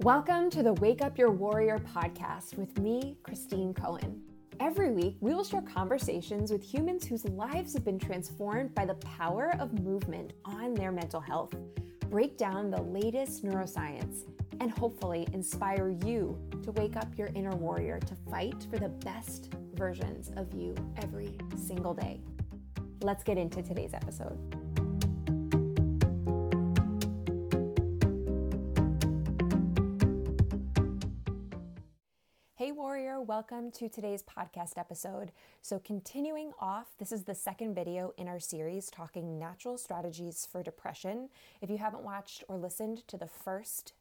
Welcome to the Wake Up Your Warrior podcast with me, Christine Cohen. Every week, we will share conversations with humans whose lives have been transformed by the power of movement on their mental health, break down the latest neuroscience, and hopefully inspire you to wake up your inner warrior to fight for the best versions of you every single day. Let's get into today's episode. Welcome to today's podcast episode. So, continuing off, this is the second video in our series talking natural strategies for depression. If you haven't watched or listened to the first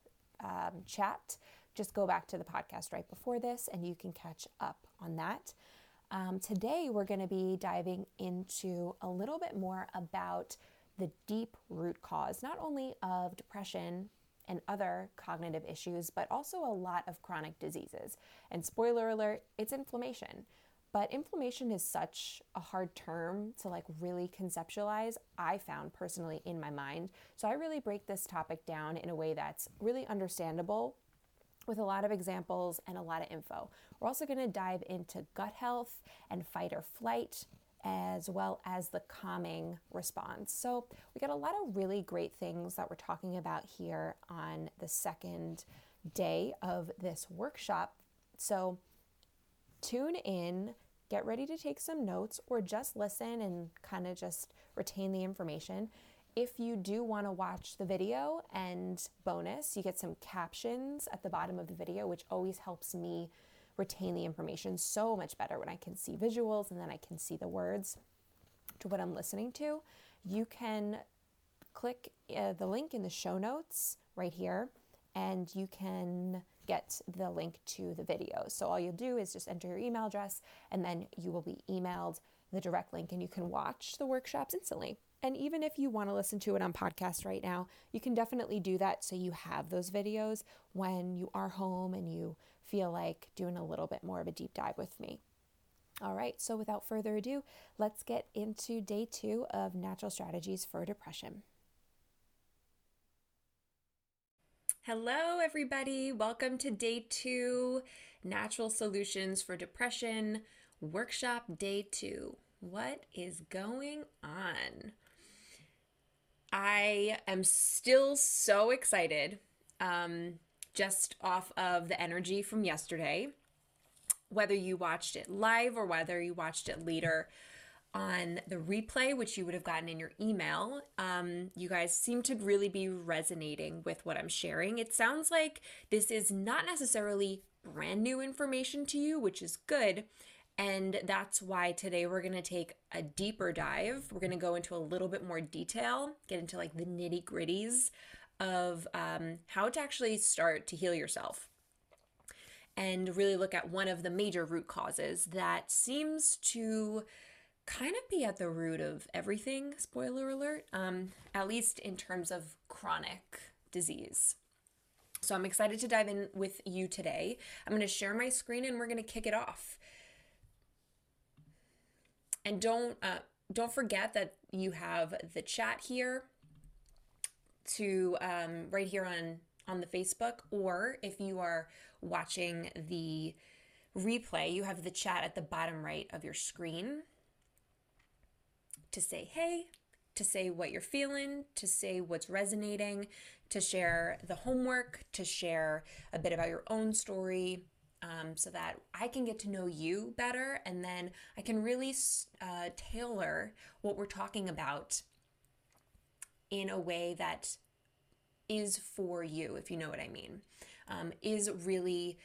um, chat, just go back to the podcast right before this and you can catch up on that. Um, today, we're going to be diving into a little bit more about the deep root cause, not only of depression and other cognitive issues, but also a lot of chronic diseases. And spoiler alert, it's inflammation. But inflammation is such a hard term to like really conceptualize, I found personally in my mind. So I really break this topic down in a way that's really understandable with a lot of examples and a lot of info. We're also going to dive into gut health and fight or flight, as well as the calming response. So, we got a lot of really great things that we're talking about here on the second day of this workshop. So, tune in, get ready to take some notes, or just listen and kind of just retain the information. If you do want to watch the video and bonus, you get some captions at the bottom of the video, which always helps me retain the information so much better when I can see visuals and then I can see the words to what I'm listening to. You can click uh, the link in the show notes right here and you can get the link to the video. So all you'll do is just enter your email address and then you will be emailed the direct link and you can watch the workshops instantly. And even if you want to listen to it on podcast right now, you can definitely do that so you have those videos when you are home and you feel like doing a little bit more of a deep dive with me. All right, so without further ado, let's get into day two of natural strategies for depression. Hello, everybody. Welcome to day two Natural Solutions for Depression Workshop Day Two. What is going on? I am still so excited um, just off of the energy from yesterday. Whether you watched it live or whether you watched it later on the replay, which you would have gotten in your email, um, you guys seem to really be resonating with what I'm sharing. It sounds like this is not necessarily brand new information to you, which is good. And that's why today we're going to take a deeper dive. We're going to go into a little bit more detail, get into like the nitty gritties of um, how to actually start to heal yourself and really look at one of the major root causes that seems to kind of be at the root of everything, spoiler alert, um, at least in terms of chronic disease. So I'm excited to dive in with you today. I'm going to share my screen and we're going to kick it off and don't uh, don't forget that you have the chat here to um, right here on on the Facebook, or if you are watching the replay, you have the chat at the bottom right of your screen to say hey, to say what you're feeling, to say what's resonating, to share the homework, to share a bit about your own story, um, so that I can get to know you better and then I can really uh, tailor what we're talking about in a way that is for you, if you know what I mean, um, is really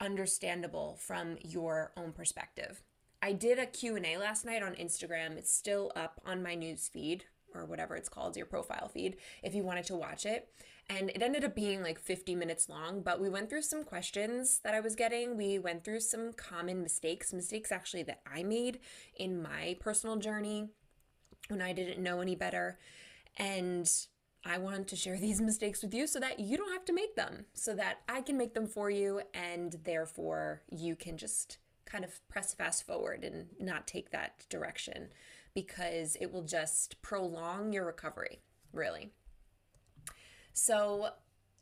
understandable from your own perspective. I did a Q&A last night on Instagram. It's still up on my news feed or whatever it's called, your profile feed, if you wanted to watch it and it ended up being like 50 minutes long but we went through some questions that i was getting. We went through some common mistakes mistakes actually that i made in my personal journey when i didn't know any better and i wanted to share these mistakes with you so that you don't have to make them so that i can make them for you and therefore you can just kind of press fast forward and not take that direction because it will just prolong your recovery really so,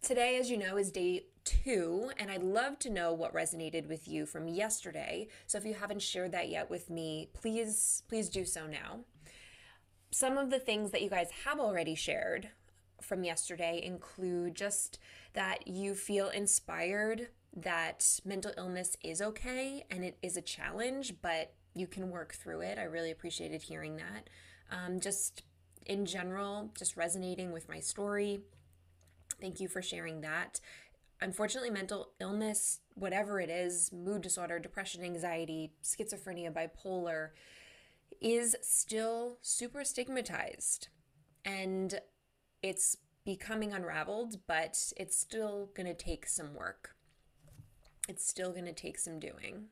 today, as you know, is day two, and I'd love to know what resonated with you from yesterday. So if you haven't shared that yet with me, please, please do so now. Some of the things that you guys have already shared from yesterday include just that you feel inspired that mental illness is okay and it is a challenge, but you can work through it. I really appreciated hearing that. Um, just in general, just resonating with my story. Thank you for sharing that. Unfortunately, mental illness, whatever it is mood disorder, depression, anxiety, schizophrenia, bipolar is still super stigmatized. And it's becoming unraveled, but it's still going to take some work. It's still going to take some doing.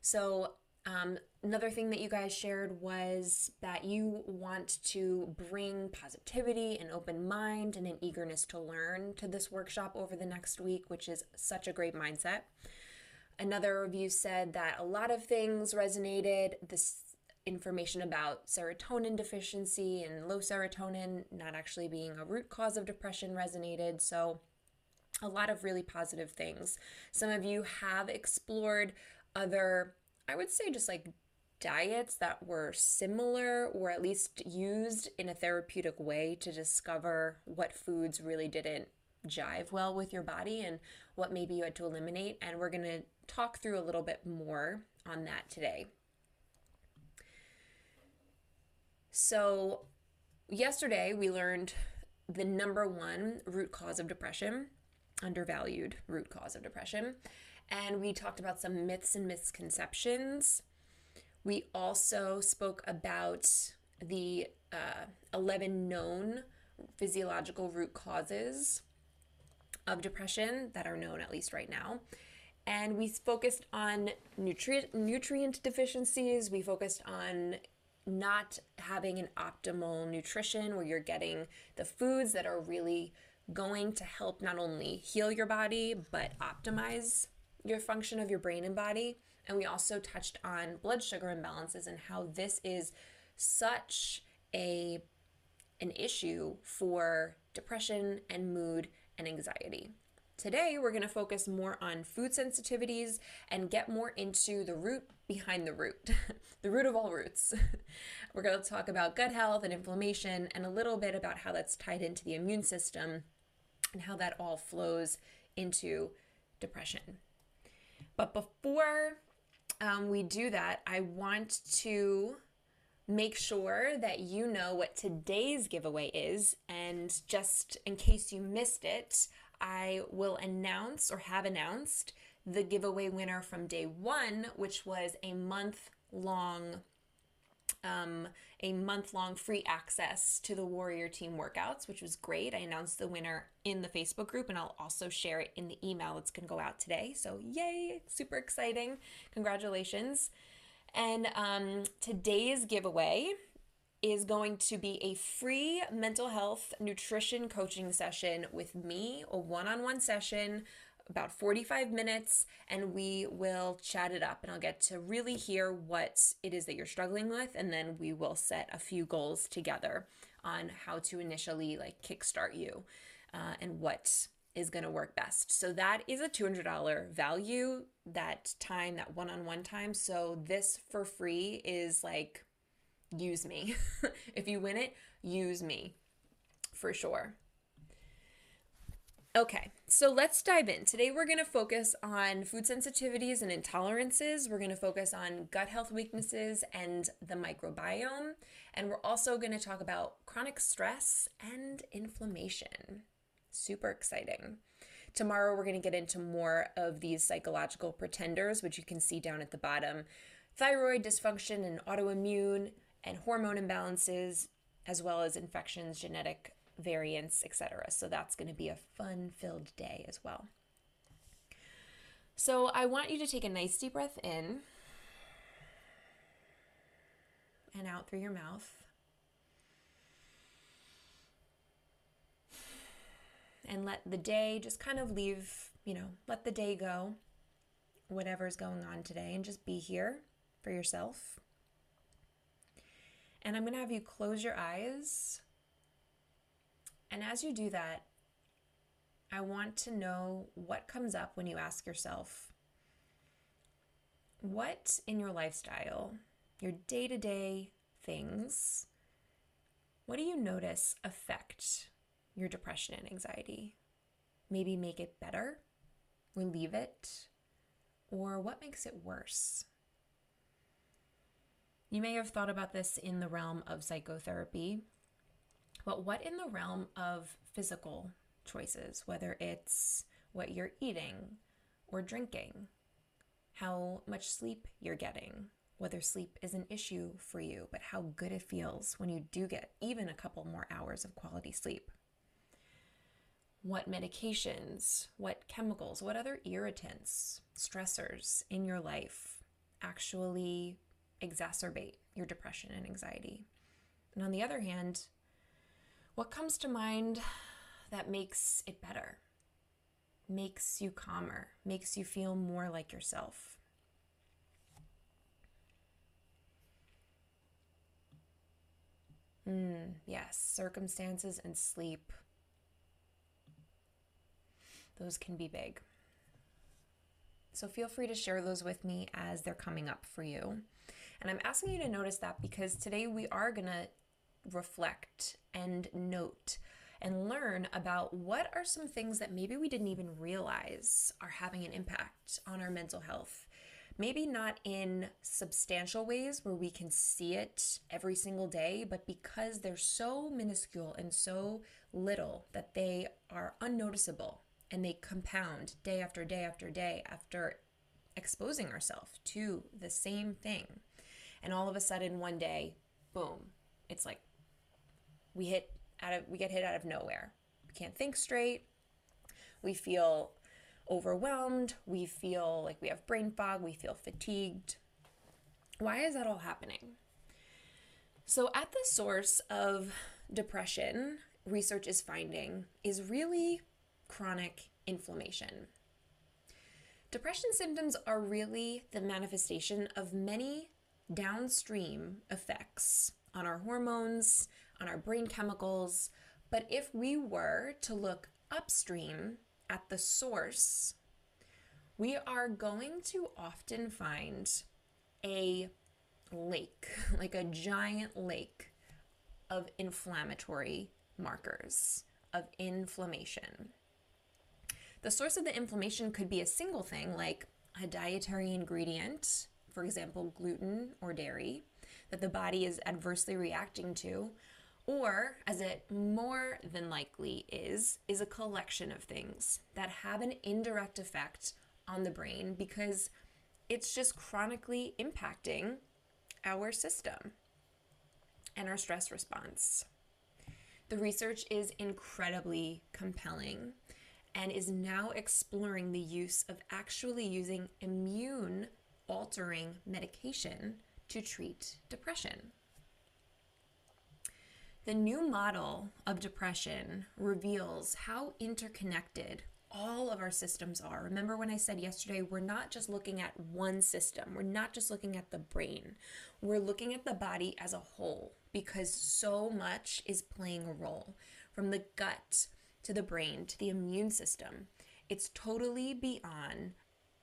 So, um, another thing that you guys shared was that you want to bring positivity, an open mind, and an eagerness to learn to this workshop over the next week, which is such a great mindset. Another review said that a lot of things resonated. This information about serotonin deficiency and low serotonin not actually being a root cause of depression resonated. So, a lot of really positive things. Some of you have explored other I would say just like diets that were similar or at least used in a therapeutic way to discover what foods really didn't jive well with your body and what maybe you had to eliminate. And we're going to talk through a little bit more on that today. So, yesterday we learned the number one root cause of depression, undervalued root cause of depression and we talked about some myths and misconceptions. We also spoke about the uh, 11 known physiological root causes of depression that are known, at least right now. And we focused on nutrient, nutrient deficiencies. We focused on not having an optimal nutrition where you're getting the foods that are really going to help not only heal your body, but optimize your function of your brain and body. And we also touched on blood sugar imbalances and how this is such a an issue for depression and mood and anxiety. Today, we're going to focus more on food sensitivities and get more into the root behind the root, the root of all roots. we're going to talk about gut health and inflammation and a little bit about how that's tied into the immune system and how that all flows into depression. But before um, we do that, I want to make sure that you know what today's giveaway is. And just in case you missed it, I will announce or have announced the giveaway winner from day one, which was a month long um, a month long free access to the Warrior Team workouts, which was great. I announced the winner in the Facebook group and I'll also share it in the email that's going to go out today. So, yay, super exciting. Congratulations. And um, today's giveaway is going to be a free mental health nutrition coaching session with me, a one on one session about 45 minutes and we will chat it up and I'll get to really hear what it is that you're struggling with and then we will set a few goals together on how to initially like kickstart you uh, and what is going to work best. So that is a $200 value that time that one-on-one time. So this for free is like use me. if you win it, use me for sure. Okay, so let's dive in. Today we're going to focus on food sensitivities and intolerances. We're going to focus on gut health weaknesses and the microbiome. And we're also going to talk about chronic stress and inflammation. Super exciting. Tomorrow we're going to get into more of these psychological pretenders, which you can see down at the bottom thyroid dysfunction and autoimmune and hormone imbalances, as well as infections, genetic variants, etc. So that's going to be a fun filled day as well. So I want you to take a nice deep breath in and out through your mouth. And let the day just kind of leave, you know, let the day go, whatever's going on today, and just be here for yourself. And I'm going to have you close your eyes and as you do that, I want to know what comes up when you ask yourself, what in your lifestyle, your day to day things, what do you notice affect your depression and anxiety? Maybe make it better, relieve it, or what makes it worse? You may have thought about this in the realm of psychotherapy, but what in the realm of physical choices, whether it's what you're eating or drinking, how much sleep you're getting, whether sleep is an issue for you, but how good it feels when you do get even a couple more hours of quality sleep. What medications, what chemicals, what other irritants, stressors in your life actually exacerbate your depression and anxiety. And on the other hand, what comes to mind that makes it better, makes you calmer, makes you feel more like yourself. Mm, yes, circumstances and sleep. Those can be big. So feel free to share those with me as they're coming up for you. And I'm asking you to notice that because today we are going to reflect and note and learn about what are some things that maybe we didn't even realize are having an impact on our mental health. Maybe not in substantial ways where we can see it every single day, but because they're so minuscule and so little that they are unnoticeable and they compound day after day after day after exposing ourselves to the same thing. And all of a sudden, one day, boom, it's like we hit out of we get hit out of nowhere. We can't think straight. We feel overwhelmed. We feel like we have brain fog. We feel fatigued. Why is that all happening? So, at the source of depression, research is finding is really chronic inflammation. Depression symptoms are really the manifestation of many downstream effects on our hormones, on our brain chemicals. But if we were to look upstream at the source, we are going to often find a lake, like a giant lake of inflammatory markers, of inflammation. The source of the inflammation could be a single thing, like a dietary ingredient, for example, gluten or dairy, that the body is adversely reacting to, or as it more than likely is, is a collection of things that have an indirect effect on the brain because it's just chronically impacting our system and our stress response. The research is incredibly compelling and is now exploring the use of actually using immune altering medication to treat depression. The new model of depression reveals how interconnected all of our systems are. Remember when I said yesterday, we're not just looking at one system, we're not just looking at the brain, we're looking at the body as a whole because so much is playing a role from the gut to the brain to the immune system. It's totally beyond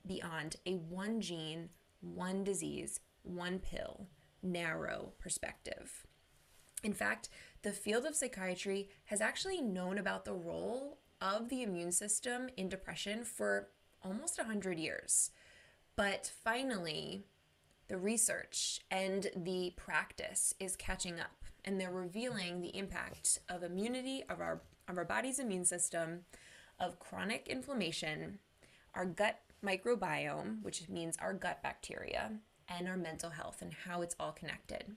beyond a one gene, one disease, one pill, narrow perspective. In fact, the field of psychiatry has actually known about the role of the immune system in depression for almost 100 years. But finally, the research and the practice is catching up and they're revealing the impact of immunity of our of our body's immune system, of chronic inflammation, our gut microbiome, which means our gut bacteria, and our mental health and how it's all connected.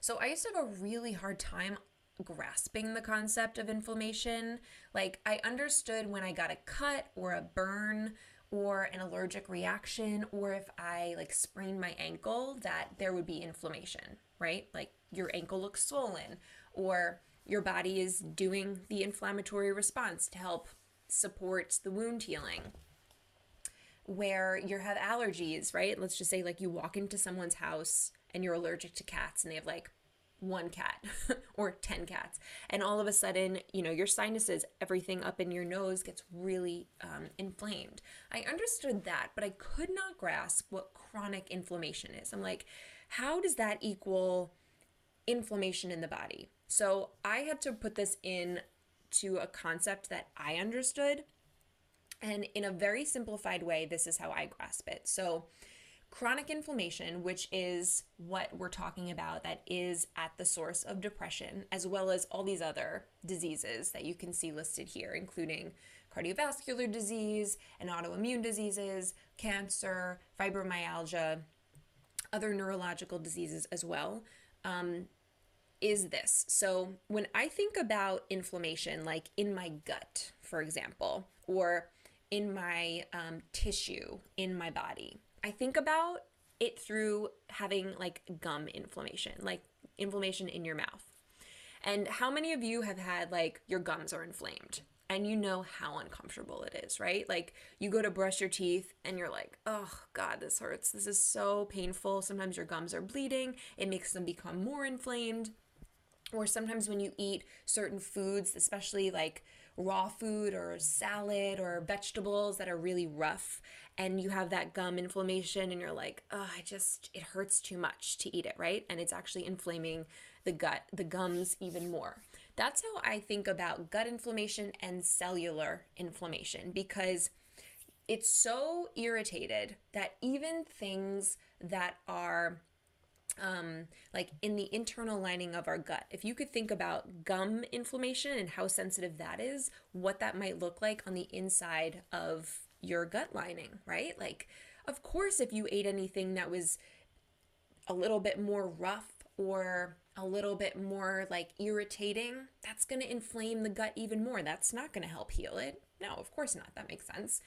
So I used to have a really hard time grasping the concept of inflammation. Like, I understood when I got a cut or a burn or an allergic reaction, or if I like sprained my ankle, that there would be inflammation, right? Like, your ankle looks swollen, or your body is doing the inflammatory response to help support the wound healing. Where you have allergies, right? Let's just say, like, you walk into someone's house and you're allergic to cats and they have like one cat or 10 cats. And all of a sudden, you know, your sinuses, everything up in your nose gets really um, inflamed. I understood that, but I could not grasp what chronic inflammation is. I'm like, how does that equal inflammation in the body? So I had to put this in to a concept that I understood. And in a very simplified way, this is how I grasp it. So, chronic inflammation, which is what we're talking about, that is at the source of depression, as well as all these other diseases that you can see listed here, including cardiovascular disease and autoimmune diseases, cancer, fibromyalgia, other neurological diseases as well. Um, is this. So, when I think about inflammation, like in my gut, for example, or in my um, tissue in my body, I think about it through having like gum inflammation, like inflammation in your mouth. And how many of you have had like your gums are inflamed and you know how uncomfortable it is, right? Like you go to brush your teeth and you're like, oh God, this hurts. This is so painful. Sometimes your gums are bleeding, it makes them become more inflamed. Or sometimes when you eat certain foods, especially like raw food or salad or vegetables that are really rough and you have that gum inflammation and you're like, oh, I just, it hurts too much to eat it, right? And it's actually inflaming the gut, the gums even more. That's how I think about gut inflammation and cellular inflammation because it's so irritated that even things that are um, like in the internal lining of our gut. If you could think about gum inflammation and how sensitive that is, what that might look like on the inside of your gut lining, right? Like, of course, if you ate anything that was a little bit more rough or a little bit more like irritating, that's going to inflame the gut even more. That's not going to help heal it. No, of course not. That makes sense.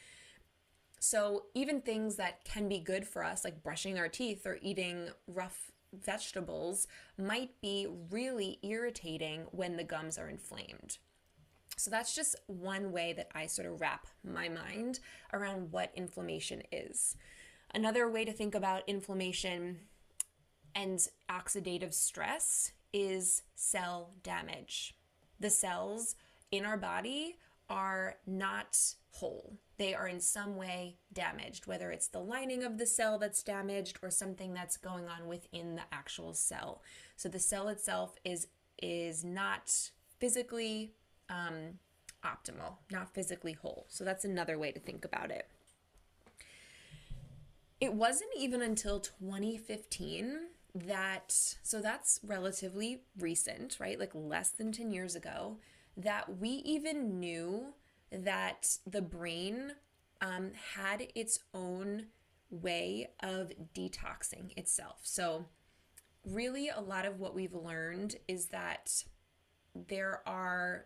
So, even things that can be good for us, like brushing our teeth or eating rough vegetables might be really irritating when the gums are inflamed. So that's just one way that I sort of wrap my mind around what inflammation is. Another way to think about inflammation and oxidative stress is cell damage. The cells in our body are not whole. They are in some way damaged, whether it's the lining of the cell that's damaged or something that's going on within the actual cell. So the cell itself is is not physically um, optimal, not physically whole. So that's another way to think about it. It wasn't even until 2015 that, so that's relatively recent, right? Like less than 10 years ago, that we even knew that the brain um, had its own way of detoxing itself. So, really, a lot of what we've learned is that there are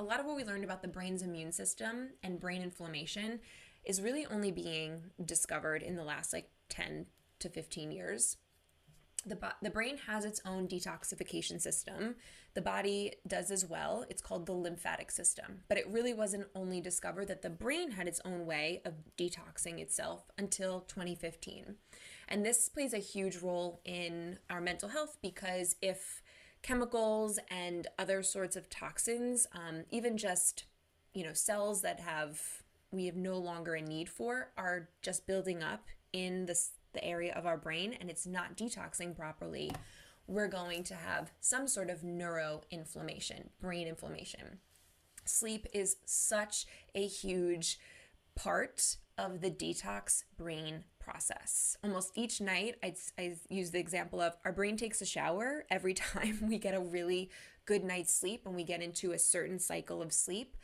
a lot of what we learned about the brain's immune system and brain inflammation is really only being discovered in the last like 10 to 15 years the, the brain has its own detoxification system. The body does as well. It's called the lymphatic system. But it really wasn't only discovered that the brain had its own way of detoxing itself until 2015. And this plays a huge role in our mental health because if chemicals and other sorts of toxins, um, even just you know cells that have we have no longer a need for, are just building up in this the area of our brain and it's not detoxing properly, we're going to have some sort of neuroinflammation, brain inflammation. Sleep is such a huge part of the detox brain process. Almost each night, I, I use the example of our brain takes a shower every time we get a really good night's sleep and we get into a certain cycle of sleep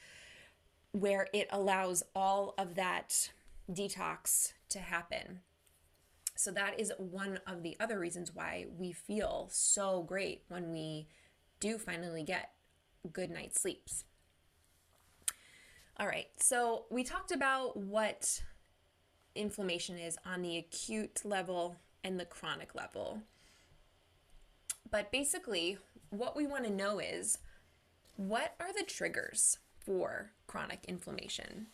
where it allows all of that detox to happen. So that is one of the other reasons why we feel so great when we do finally get good night's sleeps. All right, so we talked about what inflammation is on the acute level and the chronic level. But basically, what we want to know is what are the triggers for chronic inflammation?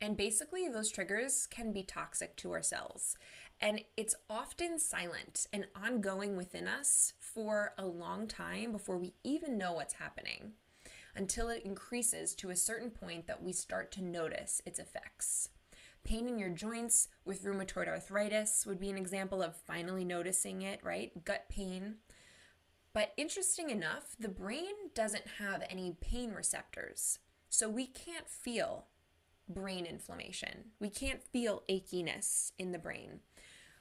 And basically, those triggers can be toxic to our cells. And it's often silent and ongoing within us for a long time before we even know what's happening, until it increases to a certain point that we start to notice its effects. Pain in your joints with rheumatoid arthritis would be an example of finally noticing it, right? Gut pain. But interesting enough, the brain doesn't have any pain receptors. So we can't feel brain inflammation. We can't feel achiness in the brain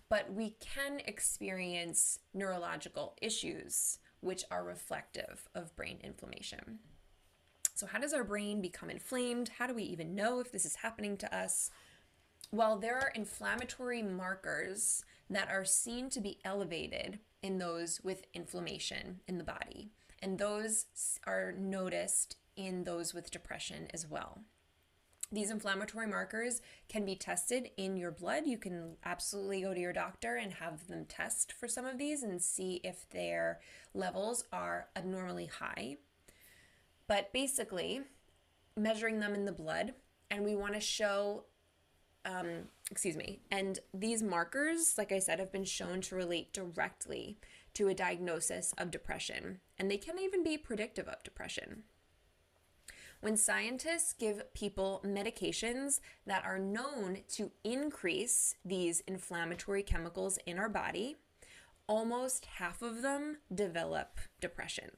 but we can experience neurological issues which are reflective of brain inflammation. So, how does our brain become inflamed? How do we even know if this is happening to us? Well, there are inflammatory markers that are seen to be elevated in those with inflammation in the body, and those are noticed in those with depression as well. These inflammatory markers can be tested in your blood. You can absolutely go to your doctor and have them test for some of these and see if their levels are abnormally high. But basically, measuring them in the blood, and we want to show, um, excuse me, and these markers, like I said, have been shown to relate directly to a diagnosis of depression, and they can even be predictive of depression. When scientists give people medications that are known to increase these inflammatory chemicals in our body, almost half of them develop depression.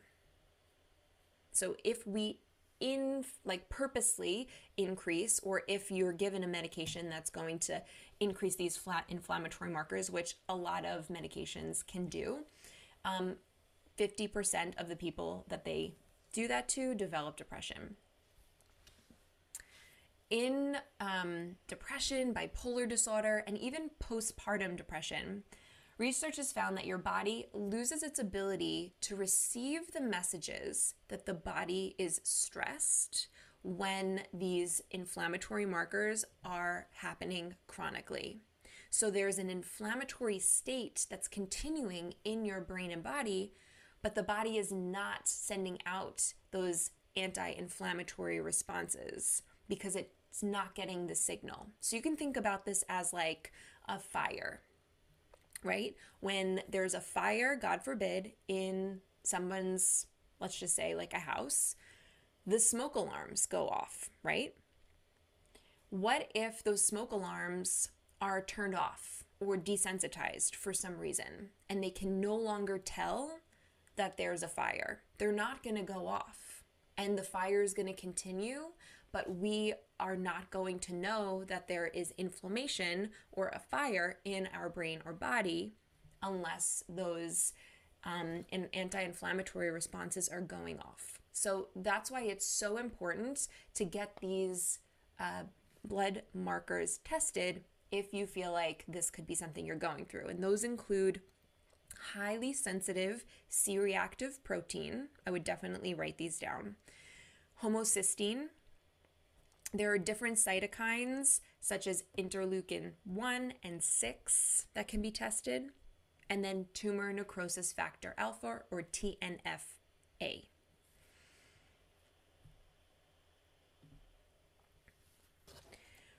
So if we in like purposely increase or if you're given a medication that's going to increase these flat inflammatory markers which a lot of medications can do um, 50% of the people that they do that to develop depression. In um, depression, bipolar disorder, and even postpartum depression, research has found that your body loses its ability to receive the messages that the body is stressed when these inflammatory markers are happening chronically. So there's an inflammatory state that's continuing in your brain and body, but the body is not sending out those anti inflammatory responses because it it's not getting the signal. So you can think about this as like a fire, right? When there's a fire, God forbid, in someone's, let's just say like a house, the smoke alarms go off, right? What if those smoke alarms are turned off or desensitized for some reason and they can no longer tell that there's a fire? They're not going to go off and the fire is going to continue but we are not going to know that there is inflammation or a fire in our brain or body unless those um, anti inflammatory responses are going off. So that's why it's so important to get these uh, blood markers tested if you feel like this could be something you're going through. And those include highly sensitive C reactive protein. I would definitely write these down. Homocysteine, there are different cytokines, such as interleukin 1 and 6, that can be tested, and then tumor necrosis factor alpha or TNFA.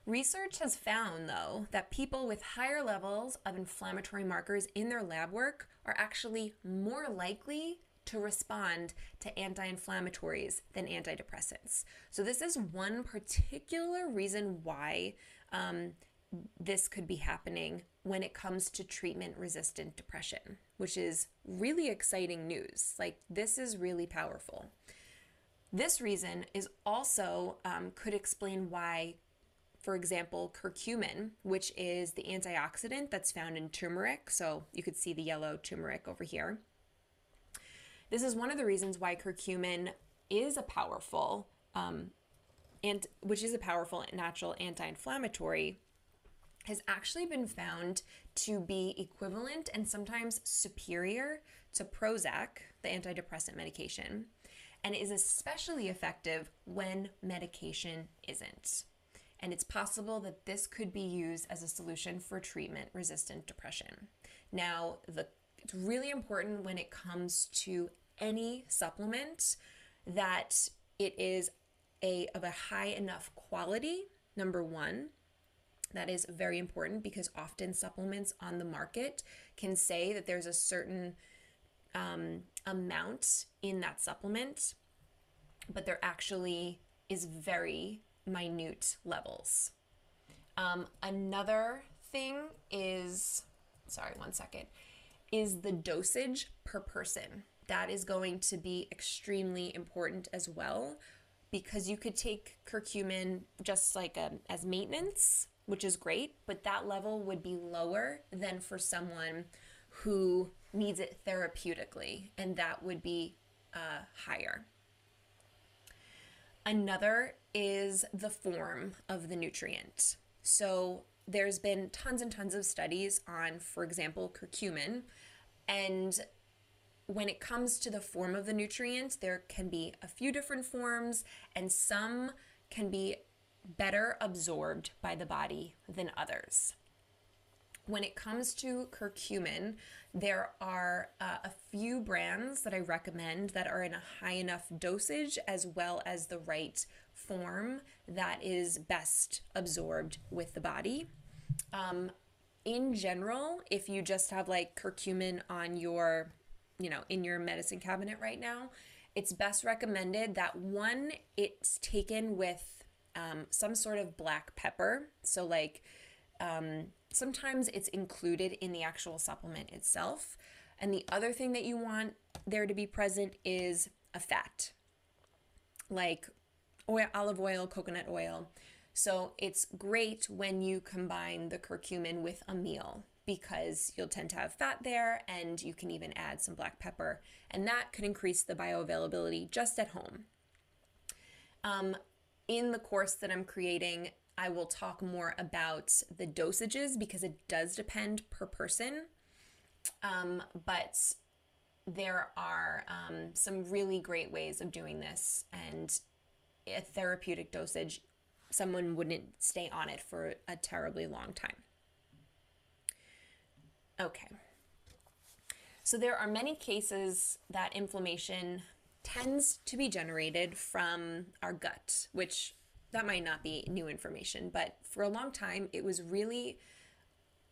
Research has found, though, that people with higher levels of inflammatory markers in their lab work are actually more likely to respond to anti inflammatories than antidepressants. So, this is one particular reason why um, this could be happening when it comes to treatment resistant depression, which is really exciting news. Like, this is really powerful. This reason is also um, could explain why for example, curcumin, which is the antioxidant that's found in turmeric. So you could see the yellow turmeric over here. This is one of the reasons why curcumin is a powerful, um, and which is a powerful natural anti-inflammatory, has actually been found to be equivalent and sometimes superior to Prozac, the antidepressant medication, and is especially effective when medication isn't. And it's possible that this could be used as a solution for treatment resistant depression. Now, the it's really important when it comes to any supplement that it is a of a high enough quality number one. That is very important because often supplements on the market can say that there's a certain um, amount in that supplement, but there actually is very minute levels. Um, another thing is, sorry, one second, is the dosage per person. That is going to be extremely important as well because you could take curcumin just like a, um, as maintenance, which is great, but that level would be lower than for someone who needs it therapeutically, and that would be uh, higher. Another is the form of the nutrient. So there's been tons and tons of studies on, for example, curcumin. And when it comes to the form of the nutrient, there can be a few different forms, and some can be better absorbed by the body than others. When it comes to curcumin, there are uh, a few brands that I recommend that are in a high enough dosage as well as the right form that is best absorbed with the body. Um, in general, if you just have like curcumin on your, you know, in your medicine cabinet right now, it's best recommended that one, it's taken with um, some sort of black pepper. So, like, um, sometimes it's included in the actual supplement itself. And the other thing that you want there to be present is a fat, like oil, olive oil, coconut oil. So it's great when you combine the curcumin with a meal because you'll tend to have fat there and you can even add some black pepper, and that could increase the bioavailability just at home. Um, in the course that I'm creating, I will talk more about the dosages because it does depend per person. Um, but there are um, some really great ways of doing this, and a therapeutic dosage, someone wouldn't stay on it for a terribly long time. Okay. So there are many cases that inflammation tends to be generated from our gut, which that might not be new information, but for a long time, it was really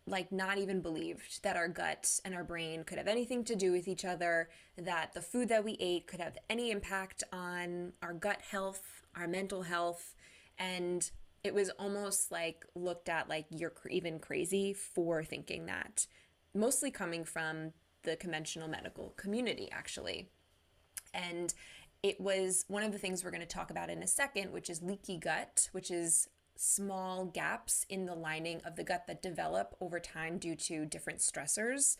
like not even believed that our gut and our brain could have anything to do with each other, that the food that we ate could have any impact on our gut health, our mental health, and it was almost like looked at like you're even crazy for thinking that. Mostly coming from the conventional medical community, actually. And it was one of the things we're going to talk about in a second, which is leaky gut, which is small gaps in the lining of the gut that develop over time due to different stressors,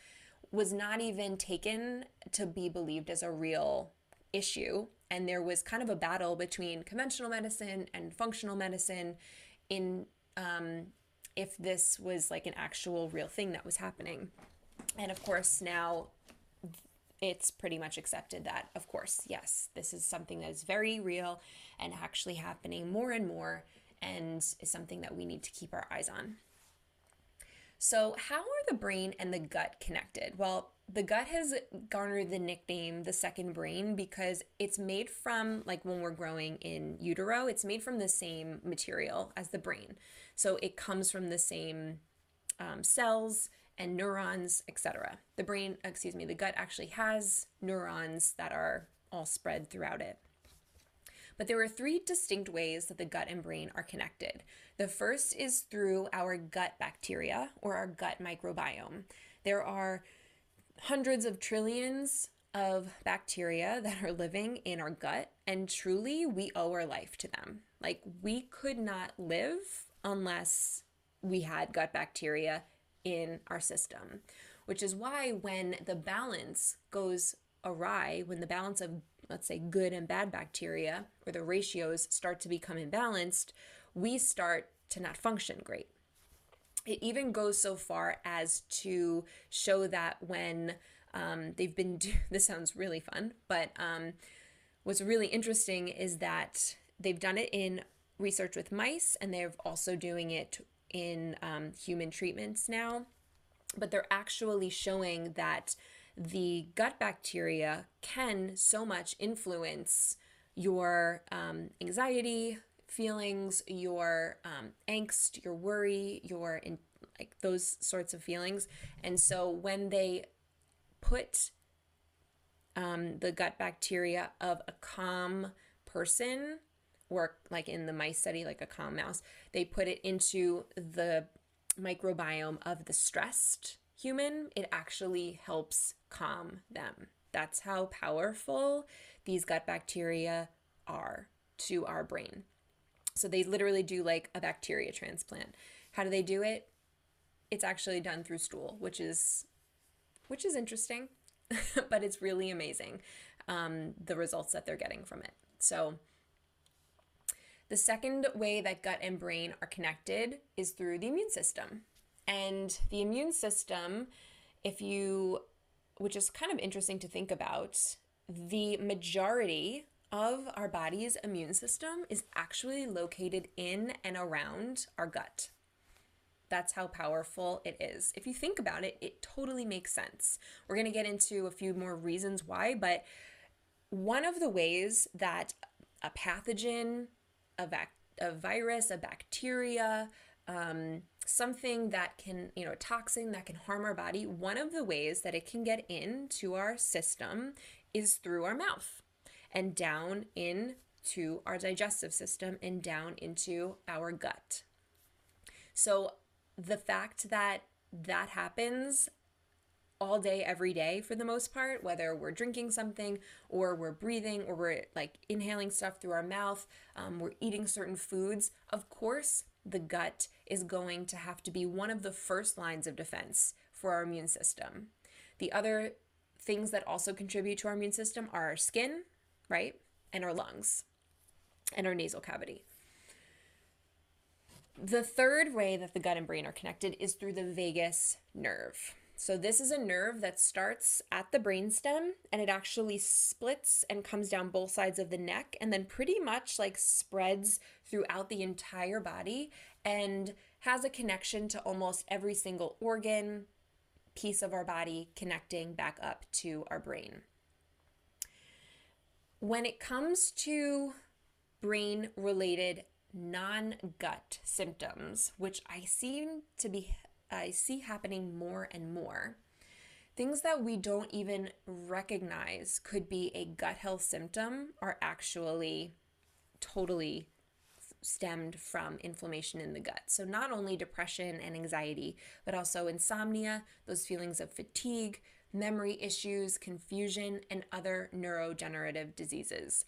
was not even taken to be believed as a real issue. And there was kind of a battle between conventional medicine and functional medicine in um, if this was like an actual real thing that was happening. And of course, now it's pretty much accepted that, of course, yes, this is something that is very real and actually happening more and more and is something that we need to keep our eyes on. So, how are the brain and the gut connected? Well, the gut has garnered the nickname the second brain because it's made from, like when we're growing in utero, it's made from the same material as the brain. So, it comes from the same um, cells and neurons, etc. The brain, excuse me, the gut actually has neurons that are all spread throughout it. But there are three distinct ways that the gut and brain are connected. The first is through our gut bacteria or our gut microbiome. There are hundreds of trillions of bacteria that are living in our gut, and truly we owe our life to them. Like, we could not live unless we had gut bacteria in our system, which is why when the balance goes awry, when the balance of, let's say, good and bad bacteria or the ratios start to become imbalanced, we start to not function great. It even goes so far as to show that when um, they've been, do- this sounds really fun, but um, what's really interesting is that they've done it in research with mice and they're also doing it in um, human treatments now, but they're actually showing that the gut bacteria can so much influence your um, anxiety, feelings, your um, angst, your worry, your in, like those sorts of feelings. And so when they put um, the gut bacteria of a calm person, or like in the mice study, like a calm mouse, they put it into the microbiome of the stressed human, it actually helps calm them. That's how powerful these gut bacteria are to our brain. So they literally do like a bacteria transplant. How do they do it? It's actually done through stool, which is which is interesting, but it's really amazing um, the results that they're getting from it. So the second way that gut and brain are connected is through the immune system. And the immune system, if you, which is kind of interesting to think about, the majority of our body's immune system is actually located in and around our gut. That's how powerful it is. If you think about it, it totally makes sense. We're going to get into a few more reasons why, but one of the ways that a pathogen, a, vac- a virus, a bacteria, um, something that can, you know, a toxin that can harm our body, one of the ways that it can get into our system is through our mouth and down into our digestive system and down into our gut. So the fact that that happens all day, every day for the most part, whether we're drinking something or we're breathing or we're like inhaling stuff through our mouth, um, we're eating certain foods, of course, the gut is going to have to be one of the first lines of defense for our immune system. The other things that also contribute to our immune system are our skin, right? And our lungs and our nasal cavity. The third way that the gut and brain are connected is through the vagus nerve. So, this is a nerve that starts at the brainstem and it actually splits and comes down both sides of the neck and then pretty much like spreads throughout the entire body and has a connection to almost every single organ, piece of our body connecting back up to our brain. When it comes to brain related non gut symptoms, which I seem to be I see happening more and more. Things that we don't even recognize could be a gut health symptom are actually totally stemmed from inflammation in the gut. So, not only depression and anxiety, but also insomnia, those feelings of fatigue, memory issues, confusion, and other neurodegenerative diseases,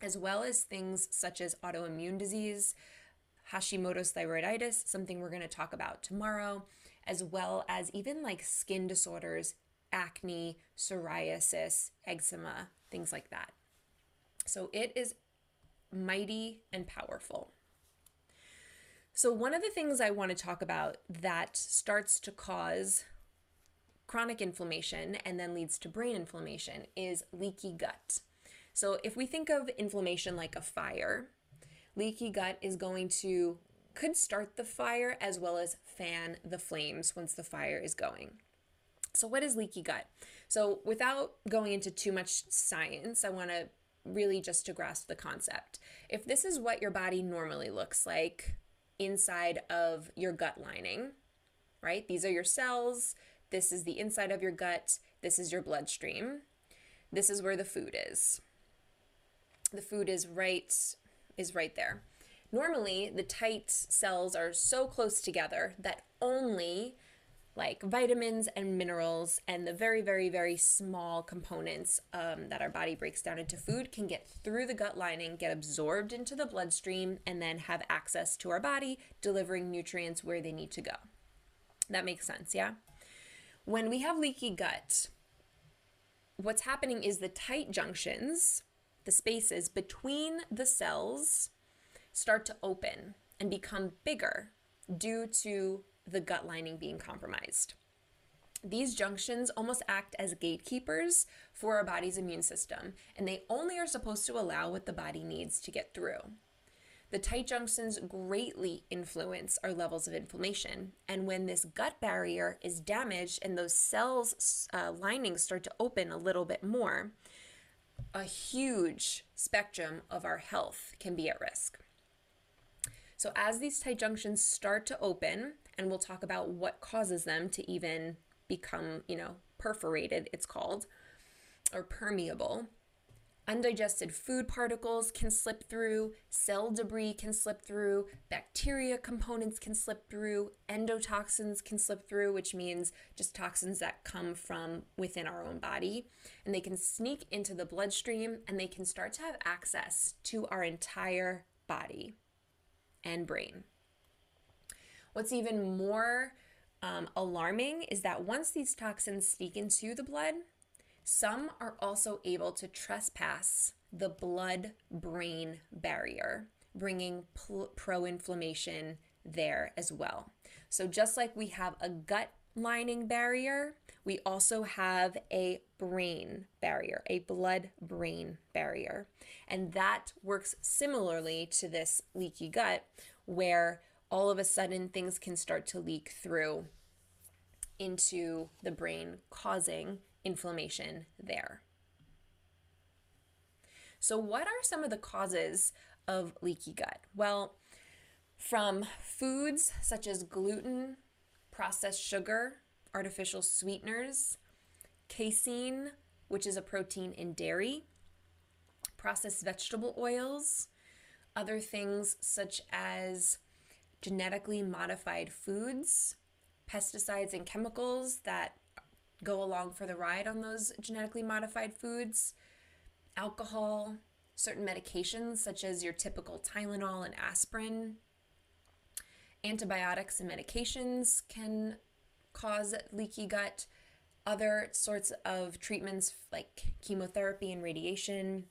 as well as things such as autoimmune disease, Hashimoto's thyroiditis, something we're going to talk about tomorrow, as well as even like skin disorders, acne, psoriasis, eczema, things like that. So it is mighty and powerful. So, one of the things I want to talk about that starts to cause chronic inflammation and then leads to brain inflammation is leaky gut. So, if we think of inflammation like a fire, leaky gut is going to could start the fire as well as fan the flames once the fire is going. So what is leaky gut? So without going into too much science, I want to really just to grasp the concept. If this is what your body normally looks like inside of your gut lining, right? These are your cells, this is the inside of your gut, this is your bloodstream. This is where the food is. The food is right is right there. Normally, the tight cells are so close together that only like vitamins and minerals and the very, very, very small components um, that our body breaks down into food can get through the gut lining, get absorbed into the bloodstream, and then have access to our body, delivering nutrients where they need to go. That makes sense, yeah? When we have leaky gut, what's happening is the tight junctions the spaces between the cells start to open and become bigger due to the gut lining being compromised. These junctions almost act as gatekeepers for our body's immune system, and they only are supposed to allow what the body needs to get through. The tight junctions greatly influence our levels of inflammation, and when this gut barrier is damaged and those cells uh, linings start to open a little bit more, a huge spectrum of our health can be at risk. So, as these tight junctions start to open, and we'll talk about what causes them to even become, you know, perforated, it's called, or permeable. Undigested food particles can slip through, cell debris can slip through, bacteria components can slip through, endotoxins can slip through, which means just toxins that come from within our own body. And they can sneak into the bloodstream and they can start to have access to our entire body and brain. What's even more um, alarming is that once these toxins sneak into the blood, some are also able to trespass the blood brain barrier, bringing pro inflammation there as well. So, just like we have a gut lining barrier, we also have a brain barrier, a blood brain barrier. And that works similarly to this leaky gut, where all of a sudden things can start to leak through into the brain, causing inflammation there. So, what are some of the causes of leaky gut? Well, from foods such as gluten, processed sugar, artificial sweeteners, casein, which is a protein in dairy, processed vegetable oils, other things such as genetically modified foods, pesticides and chemicals that go along for the ride on those genetically modified foods, alcohol, certain medications such as your typical Tylenol and aspirin. Antibiotics and medications can cause leaky gut. Other sorts of treatments like chemotherapy and radiation,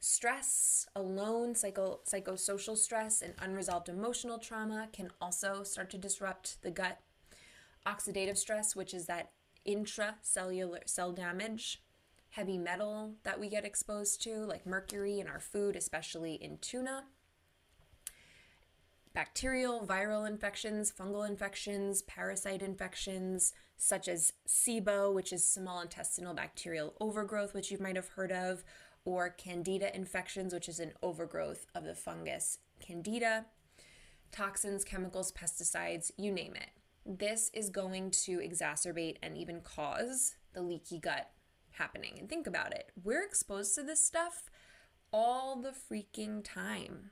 stress alone, psycho, psychosocial stress, and unresolved emotional trauma can also start to disrupt the gut. Oxidative stress, which is that intracellular cell damage, heavy metal that we get exposed to, like mercury in our food, especially in tuna, bacterial, viral infections, fungal infections, parasite infections, such as SIBO, which is small intestinal bacterial overgrowth, which you might have heard of, or candida infections, which is an overgrowth of the fungus candida, toxins, chemicals, pesticides, you name it this is going to exacerbate and even cause the leaky gut happening. And think about it we're exposed to this stuff all the freaking time.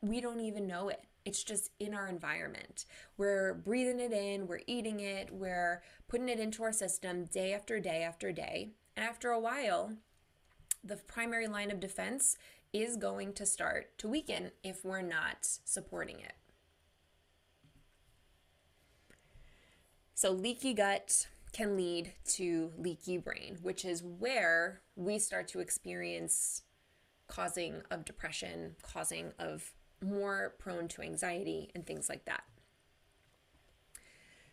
We don't even know it. It's just in our environment. We're breathing it in, we're eating it, we're putting it into our system day after day after day. And after a while, the primary line of defense is going to start to weaken if we're not supporting it. So, leaky gut can lead to leaky brain, which is where we start to experience causing of depression, causing of more prone to anxiety, and things like that.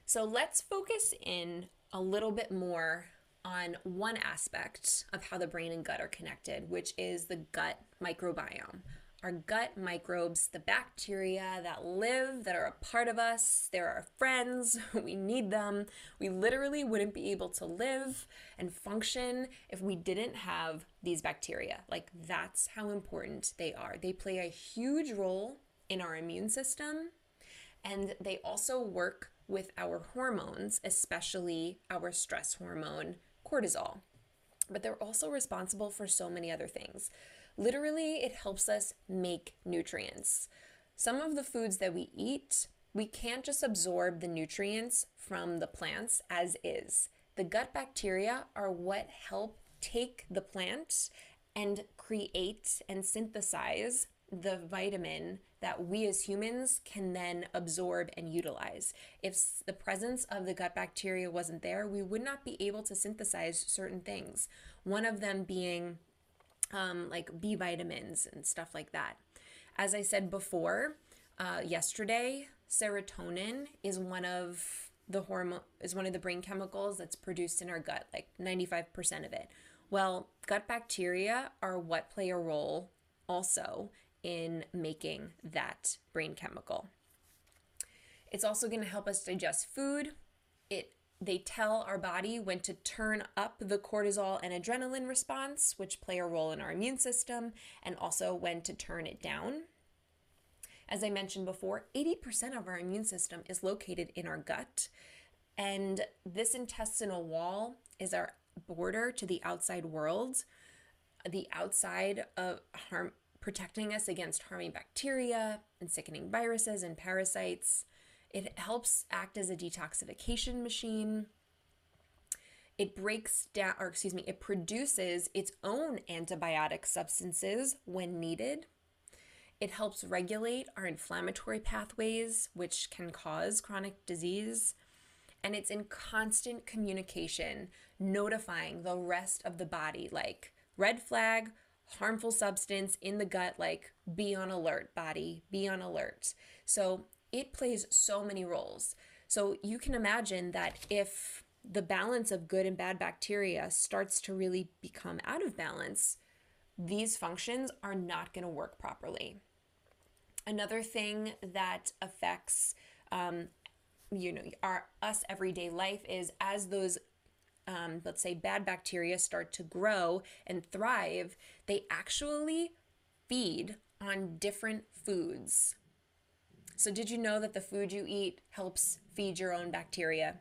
So, let's focus in a little bit more on one aspect of how the brain and gut are connected, which is the gut microbiome our gut microbes, the bacteria that live, that are a part of us. They're our friends. We need them. We literally wouldn't be able to live and function if we didn't have these bacteria. Like, that's how important they are. They play a huge role in our immune system, and they also work with our hormones, especially our stress hormone, cortisol. But they're also responsible for so many other things. Literally, it helps us make nutrients. Some of the foods that we eat, we can't just absorb the nutrients from the plants as is. The gut bacteria are what help take the plant and create and synthesize the vitamin that we as humans can then absorb and utilize. If the presence of the gut bacteria wasn't there, we would not be able to synthesize certain things. One of them being um, like B vitamins and stuff like that. As I said before, uh, yesterday, serotonin is one of the hormone is one of the brain chemicals that's produced in our gut, like 95% of it. Well, gut bacteria are what play a role also in making that brain chemical. It's also going to help us digest food. It they tell our body when to turn up the cortisol and adrenaline response, which play a role in our immune system, and also when to turn it down. As I mentioned before, 80% of our immune system is located in our gut. And this intestinal wall is our border to the outside world, the outside of harm protecting us against harming bacteria and sickening viruses and parasites. It helps act as a detoxification machine. It breaks down, or excuse me, it produces its own antibiotic substances when needed. It helps regulate our inflammatory pathways, which can cause chronic disease. And it's in constant communication, notifying the rest of the body, like red flag, harmful substance in the gut, like be on alert, body, be on alert. So it plays so many roles. So you can imagine that if the balance of good and bad bacteria starts to really become out of balance, these functions are not going to work properly. Another thing that affects, um, you know, our us everyday life is as those um, let's say bad bacteria start to grow and thrive, they actually feed on different foods. So, did you know that the food you eat helps feed your own bacteria?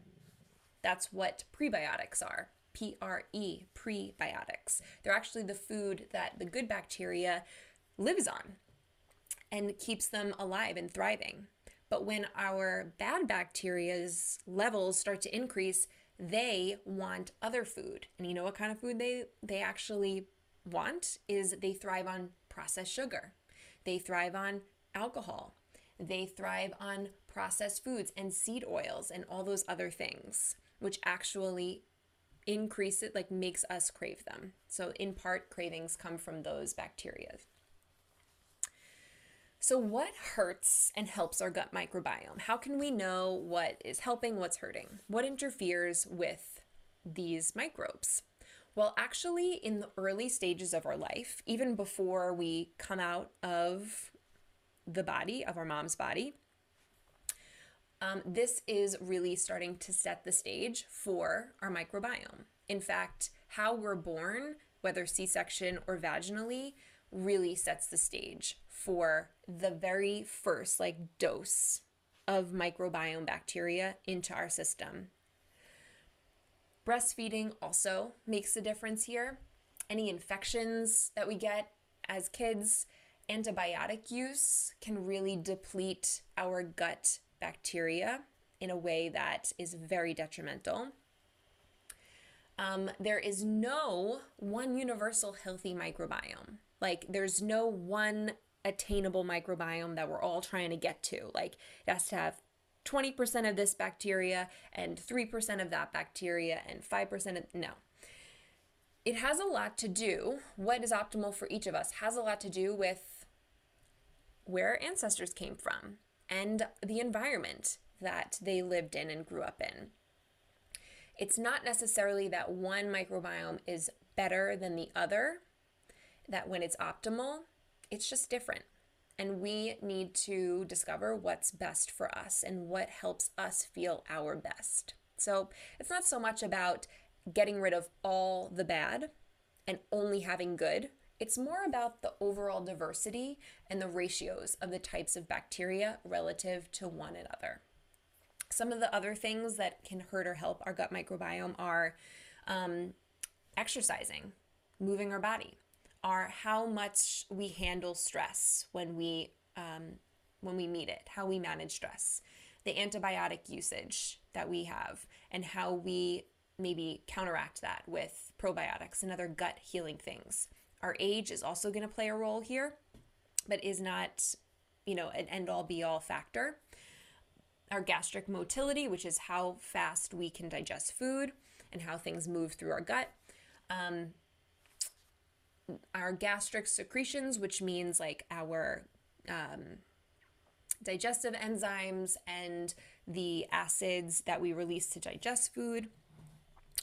That's what prebiotics are. P R E, prebiotics. They're actually the food that the good bacteria lives on and keeps them alive and thriving. But when our bad bacteria's levels start to increase, they want other food. And you know what kind of food they they actually want is they thrive on processed sugar. They thrive on alcohol. They thrive on processed foods and seed oils and all those other things, which actually increase it like makes us crave them. So in part cravings come from those bacteria. So, what hurts and helps our gut microbiome? How can we know what is helping, what's hurting? What interferes with these microbes? Well, actually, in the early stages of our life, even before we come out of the body, of our mom's body, um, this is really starting to set the stage for our microbiome. In fact, how we're born, whether C section or vaginally, really sets the stage for the very first like dose of microbiome bacteria into our system. Breastfeeding also makes a difference here. Any infections that we get as kids, antibiotic use can really deplete our gut bacteria in a way that is very detrimental. Um, there is no one universal healthy microbiome. Like, there's no one attainable microbiome that we're all trying to get to. Like it has to have 20% of this bacteria and 3% of that bacteria and 5% of no. It has a lot to do, what is optimal for each of us has a lot to do with where our ancestors came from and the environment that they lived in and grew up in. It's not necessarily that one microbiome is better than the other, that when it's optimal, it's just different. And we need to discover what's best for us and what helps us feel our best. So it's not so much about getting rid of all the bad and only having good. It's more about the overall diversity and the ratios of the types of bacteria relative to one another. Some of the other things that can hurt or help our gut microbiome are um, exercising, moving our body, are how much we handle stress when we um, when we meet it, how we manage stress, the antibiotic usage that we have, and how we maybe counteract that with probiotics and other gut healing things. Our age is also going to play a role here, but is not, you know, an end all be all factor. Our gastric motility, which is how fast we can digest food and how things move through our gut. Um, our gastric secretions, which means like our um, digestive enzymes and the acids that we release to digest food,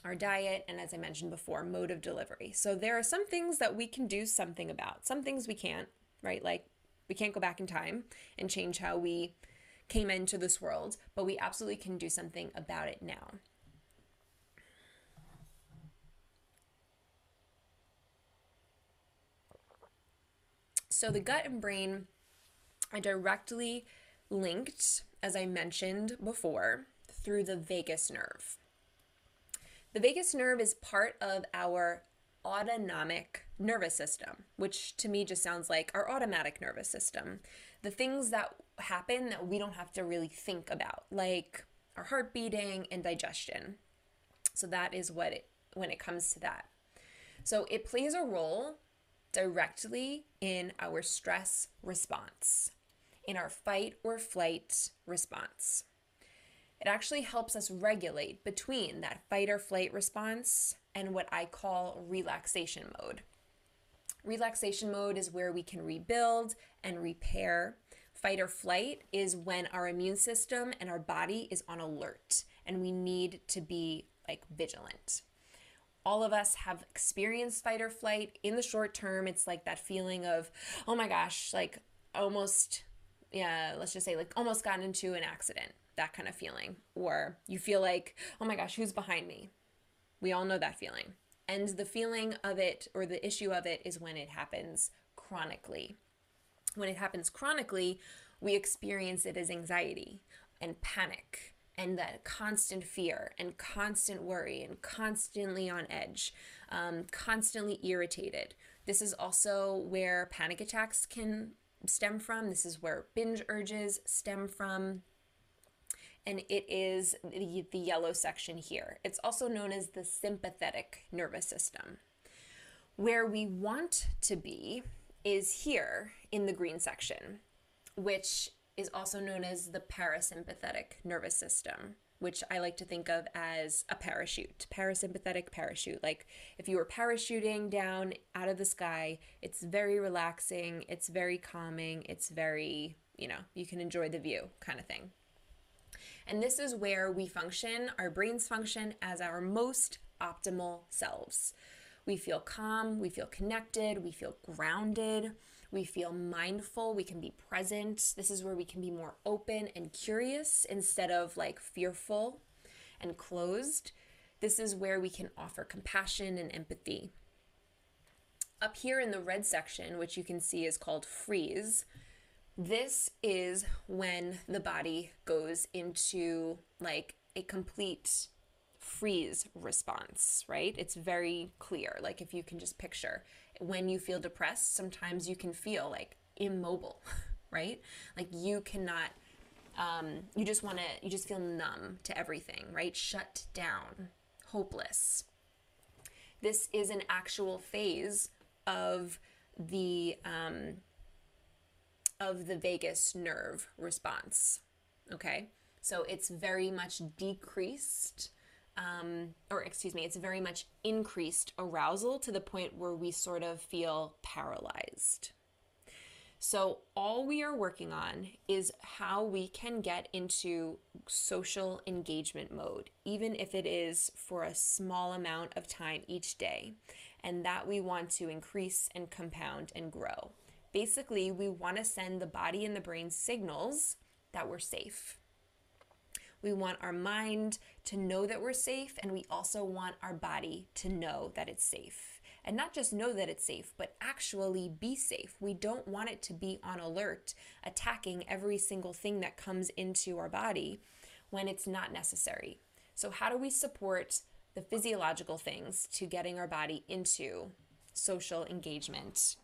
our diet, and as I mentioned before, mode of delivery. So there are some things that we can do something about, some things we can't, right? Like we can't go back in time and change how we came into this world, but we absolutely can do something about it now. So the gut and brain are directly linked, as I mentioned before, through the vagus nerve. The vagus nerve is part of our autonomic nervous system, which to me just sounds like our automatic nervous system. The things that happen that we don't have to really think about, like our heart beating and digestion. So that is what it when it comes to that. So it plays a role directly in our stress response, in our fight or flight response. It actually helps us regulate between that fight or flight response and what I call relaxation mode. Relaxation mode is where we can rebuild and repair. Fight or flight is when our immune system and our body is on alert and we need to be like vigilant. All of us have experienced fight or flight in the short term. It's like that feeling of, oh my gosh, like almost, yeah, let's just say like almost got into an accident, that kind of feeling. Or you feel like, oh my gosh, who's behind me? We all know that feeling. And the feeling of it or the issue of it is when it happens chronically. When it happens chronically, we experience it as anxiety and panic and that constant fear and constant worry and constantly on edge, um, constantly irritated. This is also where panic attacks can stem from. This is where binge urges stem from and it is the, the yellow section here. It's also known as the sympathetic nervous system. Where we want to be is here in the green section, which is also known as the parasympathetic nervous system, which I like to think of as a parachute, parasympathetic parachute. Like if you were parachuting down out of the sky, it's very relaxing, it's very calming, it's very, you know, you can enjoy the view kind of thing. And this is where we function, our brains function as our most optimal selves. We feel calm, we feel connected, we feel grounded, we feel mindful, we can be present. This is where we can be more open and curious instead of like fearful and closed. This is where we can offer compassion and empathy. Up here in the red section, which you can see is called freeze, this is when the body goes into like a complete freeze response, right? It's very clear. Like if you can just picture when you feel depressed, sometimes you can feel like immobile, right? Like you cannot um, you just want to you just feel numb to everything, right? Shut down, hopeless. This is an actual phase of the um, of the vagus nerve response. Okay, so it's very much decreased, um, or excuse me, it's very much increased arousal to the point where we sort of feel paralyzed. So, all we are working on is how we can get into social engagement mode, even if it is for a small amount of time each day, and that we want to increase and compound and grow. Basically, we want to send the body and the brain signals that we're safe. We want our mind to know that we're safe, and we also want our body to know that it's safe. And not just know that it's safe, but actually be safe. We don't want it to be on alert, attacking every single thing that comes into our body when it's not necessary. So, how do we support the physiological things to getting our body into social engagement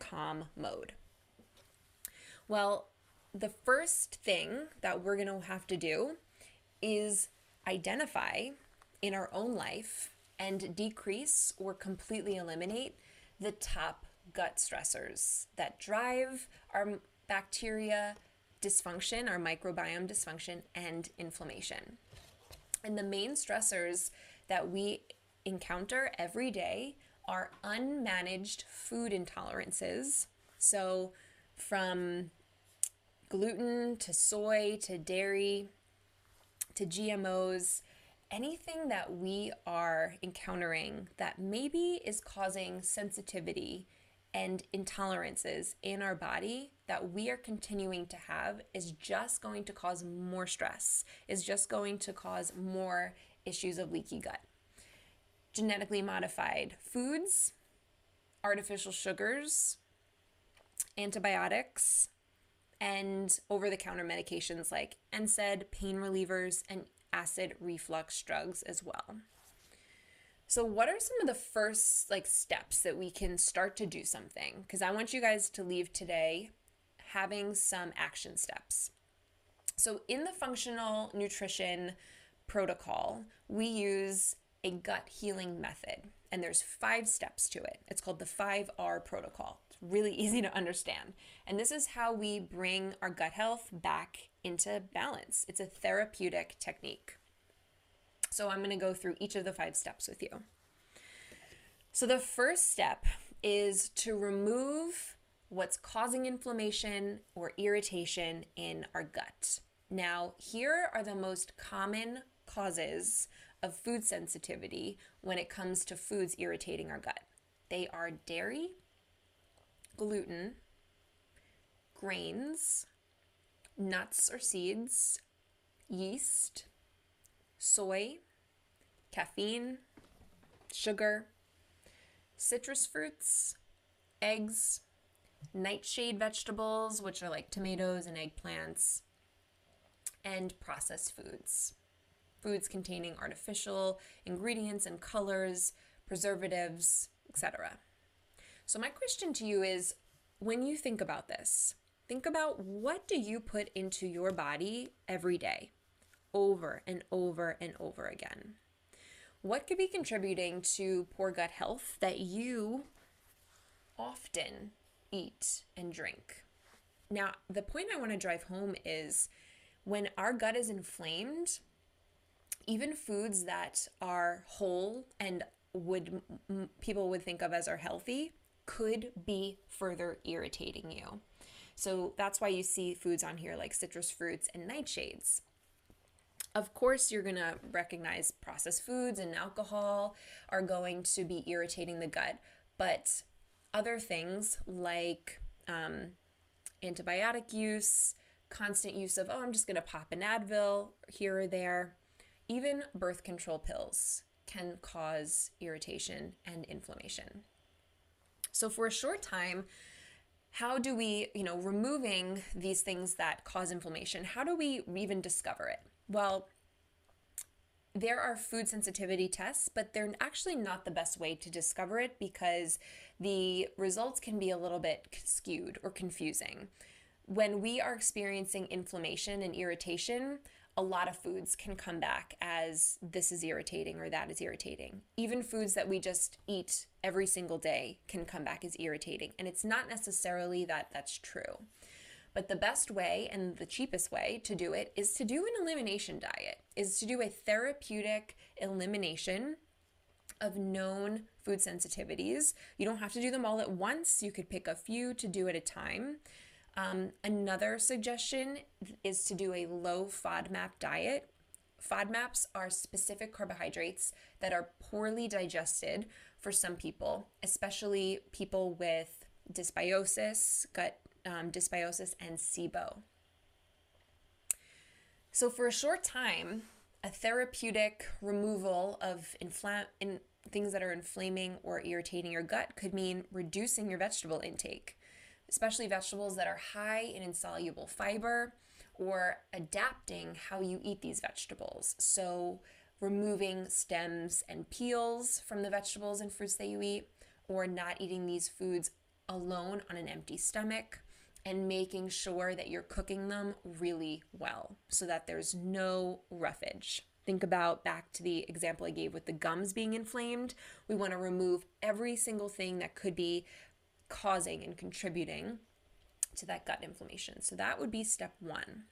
calm mode? Well, the first thing that we're going to have to do is identify in our own life and decrease or completely eliminate the top gut stressors that drive our bacteria dysfunction, our microbiome dysfunction, and inflammation. And the main stressors that we encounter every day are unmanaged food intolerances. So, from gluten to soy to dairy to GMOs, anything that we are encountering that maybe is causing sensitivity and intolerances in our body that we are continuing to have is just going to cause more stress, is just going to cause more issues of leaky gut genetically modified foods, artificial sugars, antibiotics, and over the counter medications like NSAID, pain relievers, and acid reflux drugs as well. So what are some of the first like steps that we can start to do something? Cuz I want you guys to leave today having some action steps. So in the functional nutrition protocol, we use a gut healing method and there's five steps to it. It's called the 5R protocol. It's really easy to understand. And this is how we bring our gut health back into balance. It's a therapeutic technique. So I'm going to go through each of the five steps with you. So the first step is to remove what's causing inflammation or irritation in our gut. Now, here are the most common causes of food sensitivity when it comes to foods irritating our gut. They are dairy, gluten, grains, nuts or seeds, yeast, soy, caffeine, sugar, citrus fruits, eggs, nightshade vegetables, which are like tomatoes and eggplants, and processed foods. Foods containing artificial ingredients and colors, preservatives, etc. So my question to you is when you think about this, think about what do you put into your body every day? over and over and over again. What could be contributing to poor gut health that you often eat and drink? Now, the point I want to drive home is when our gut is inflamed, even foods that are whole and would people would think of as are healthy could be further irritating you. So that's why you see foods on here like citrus fruits and nightshades. Of course, you're going to recognize processed foods and alcohol are going to be irritating the gut, but other things like um, antibiotic use, constant use of, oh, I'm just going to pop an Advil here or there, even birth control pills can cause irritation and inflammation. So, for a short time, how do we, you know, removing these things that cause inflammation, how do we even discover it? Well, there are food sensitivity tests, but they're actually not the best way to discover it because the results can be a little bit skewed or confusing. When we are experiencing inflammation and irritation, a lot of foods can come back as this is irritating or that is irritating. Even foods that we just eat every single day can come back as irritating. And it's not necessarily that that's true. But the best way and the cheapest way to do it is to do an elimination diet, is to do a therapeutic elimination of known food sensitivities. You don't have to do them all at once, you could pick a few to do at a time. Um, another suggestion is to do a low FODMAP diet. FODMAPs are specific carbohydrates that are poorly digested for some people, especially people with dysbiosis, gut um, dysbiosis, and SIBO. So, for a short time, a therapeutic removal of infl- in things that are inflaming or irritating your gut could mean reducing your vegetable intake, especially vegetables that are high in insoluble fiber or adapting how you eat these vegetables. So, removing stems and peels from the vegetables and fruits that you eat, or not eating these foods alone on an empty stomach, and making sure that you're cooking them really well so that there's no roughage. Think about back to the example I gave with the gums being inflamed. We want to remove every single thing that could be causing and contributing to that gut inflammation. So that would be step one.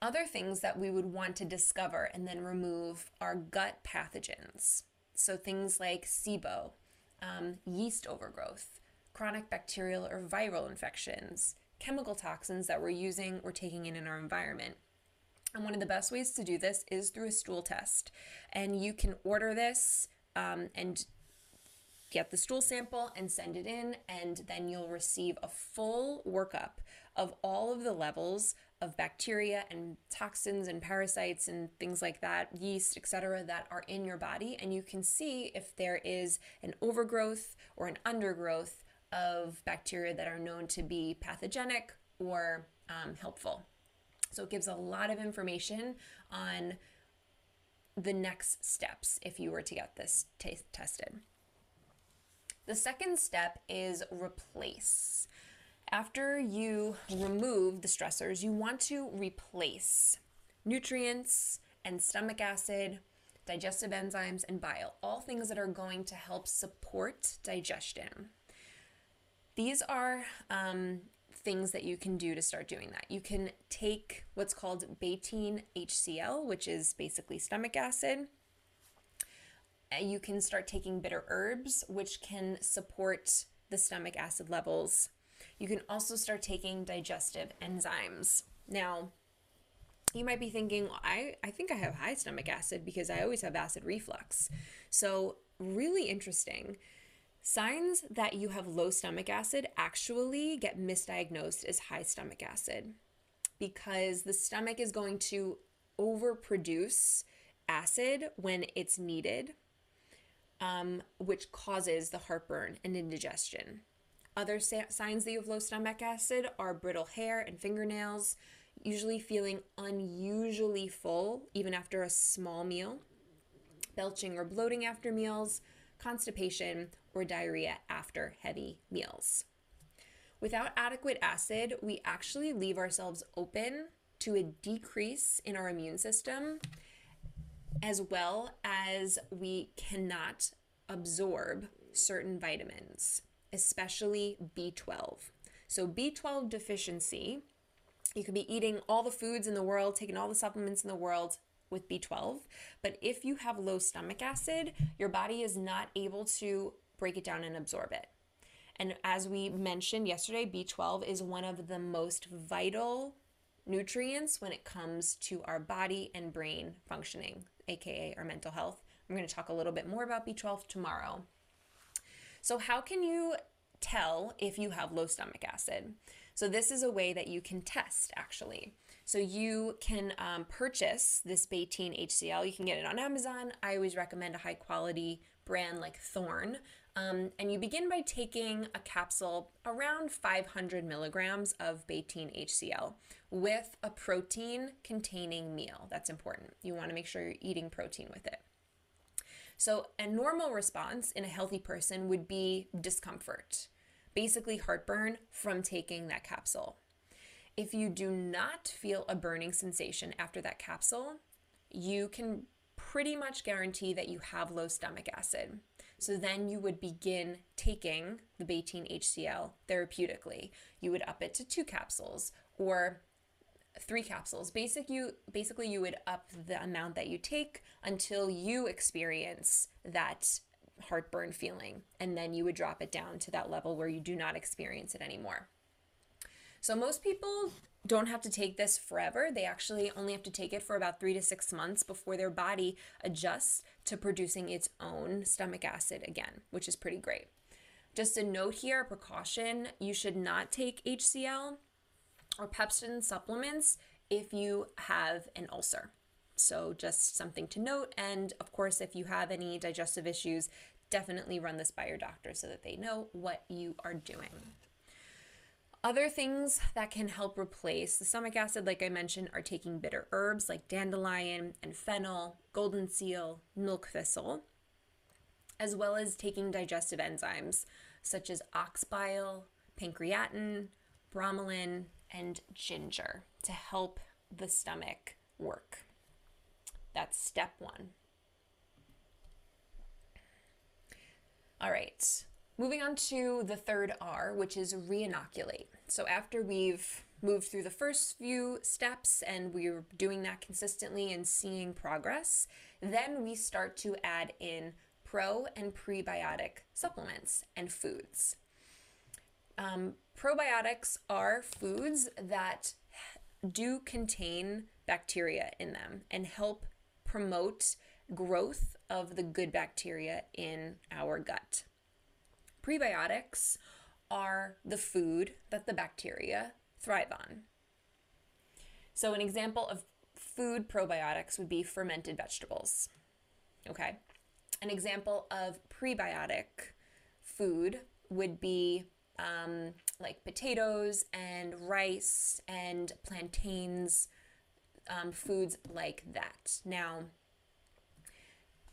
Other things that we would want to discover and then remove are gut pathogens. So things like SIBO, um, yeast overgrowth, chronic bacterial or viral infections, chemical toxins that we're using or taking in in our environment. And one of the best ways to do this is through a stool test. And you can order this um, and get the stool sample and send it in, and then you'll receive a full workup of all of the levels of bacteria and toxins and parasites and things like that, yeast, etc., that are in your body. And you can see if there is an overgrowth or an undergrowth of bacteria that are known to be pathogenic or um, helpful. So it gives a lot of information on the next steps if you were to get this t- tested. The second step is replace. After you remove the stressors, you want to replace nutrients and stomach acid, digestive enzymes, and bile, all things that are going to help support digestion. These are um, things that you can do to start doing that. You can take what's called betaine HCl, which is basically stomach acid. You can start taking bitter herbs, which can support the stomach acid levels. You can also start taking digestive enzymes. Now, you might be thinking, I, I think I have high stomach acid because I always have acid reflux. So, really interesting. Signs that you have low stomach acid actually get misdiagnosed as high stomach acid because the stomach is going to overproduce acid when it's needed, um, which causes the heartburn and indigestion. Other sa- signs that you have low stomach acid are brittle hair and fingernails, usually feeling unusually full even after a small meal, belching or bloating after meals, constipation, or diarrhea after heavy meals. Without adequate acid, we actually leave ourselves open to a decrease in our immune system, as well as we cannot absorb certain vitamins, especially B12. So, B12 deficiency, you could be eating all the foods in the world, taking all the supplements in the world, with B12. But if you have low stomach acid, your body is not able to break it down and absorb it. And as we mentioned yesterday, B12 is one of the most vital nutrients when it comes to our body and brain functioning, aka our mental health. I'm going to talk a little bit more about B12 tomorrow. So, how can you tell if you have low stomach acid? So, this is a way that you can test actually. So you can um, purchase this betaine HCl. You can get it on Amazon. I always recommend a high quality brand like Thorne. Um, and you begin by taking a capsule around 500 milligrams of betaine HCl with a protein containing meal. That's important. You want to make sure you're eating protein with it. So, a normal response in a healthy person would be discomfort, basically heartburn from taking that capsule. If you do not feel a burning sensation after that capsule, you can pretty much guarantee that you have low stomach acid. So then you would begin taking the betaine HCl therapeutically. You would up it to two capsules or three capsules. Basic you basically you would up the amount that you take until you experience that heartburn feeling and then you would drop it down to that level where you do not experience it anymore. So most people don't have to take this forever. They actually only have to take it for about three to six months before their body adjusts to producing its own stomach acid again, which is pretty great. Just a note here, a precaution you should not take HCl or pepsin supplements if you have an ulcer. So, just something to note. And of course, if you have any digestive issues, definitely run this by your doctor so that they know what you are doing. Other things that can help replace the stomach acid, like I mentioned, are taking bitter herbs like dandelion and fennel, golden seal, milk thistle, as well as taking digestive enzymes such as ox bile, pancreatin, bromelain, and ginger to help the stomach work. That's step one. All right, moving on to the third R, which is reinoculate. So after we've moved through the first few steps and we're doing that consistently and seeing progress, then we start to add in pro and prebiotic supplements and foods. Um, probiotics are foods that do contain bacteria in them and help promote growth of the good bacteria in our gut. Prebiotics are the food that the bacteria thrive on. So, an example of food probiotics would be fermented vegetables. Okay. An example of prebiotic food would be um, like potatoes and rice and plantains, um, foods like that. Now,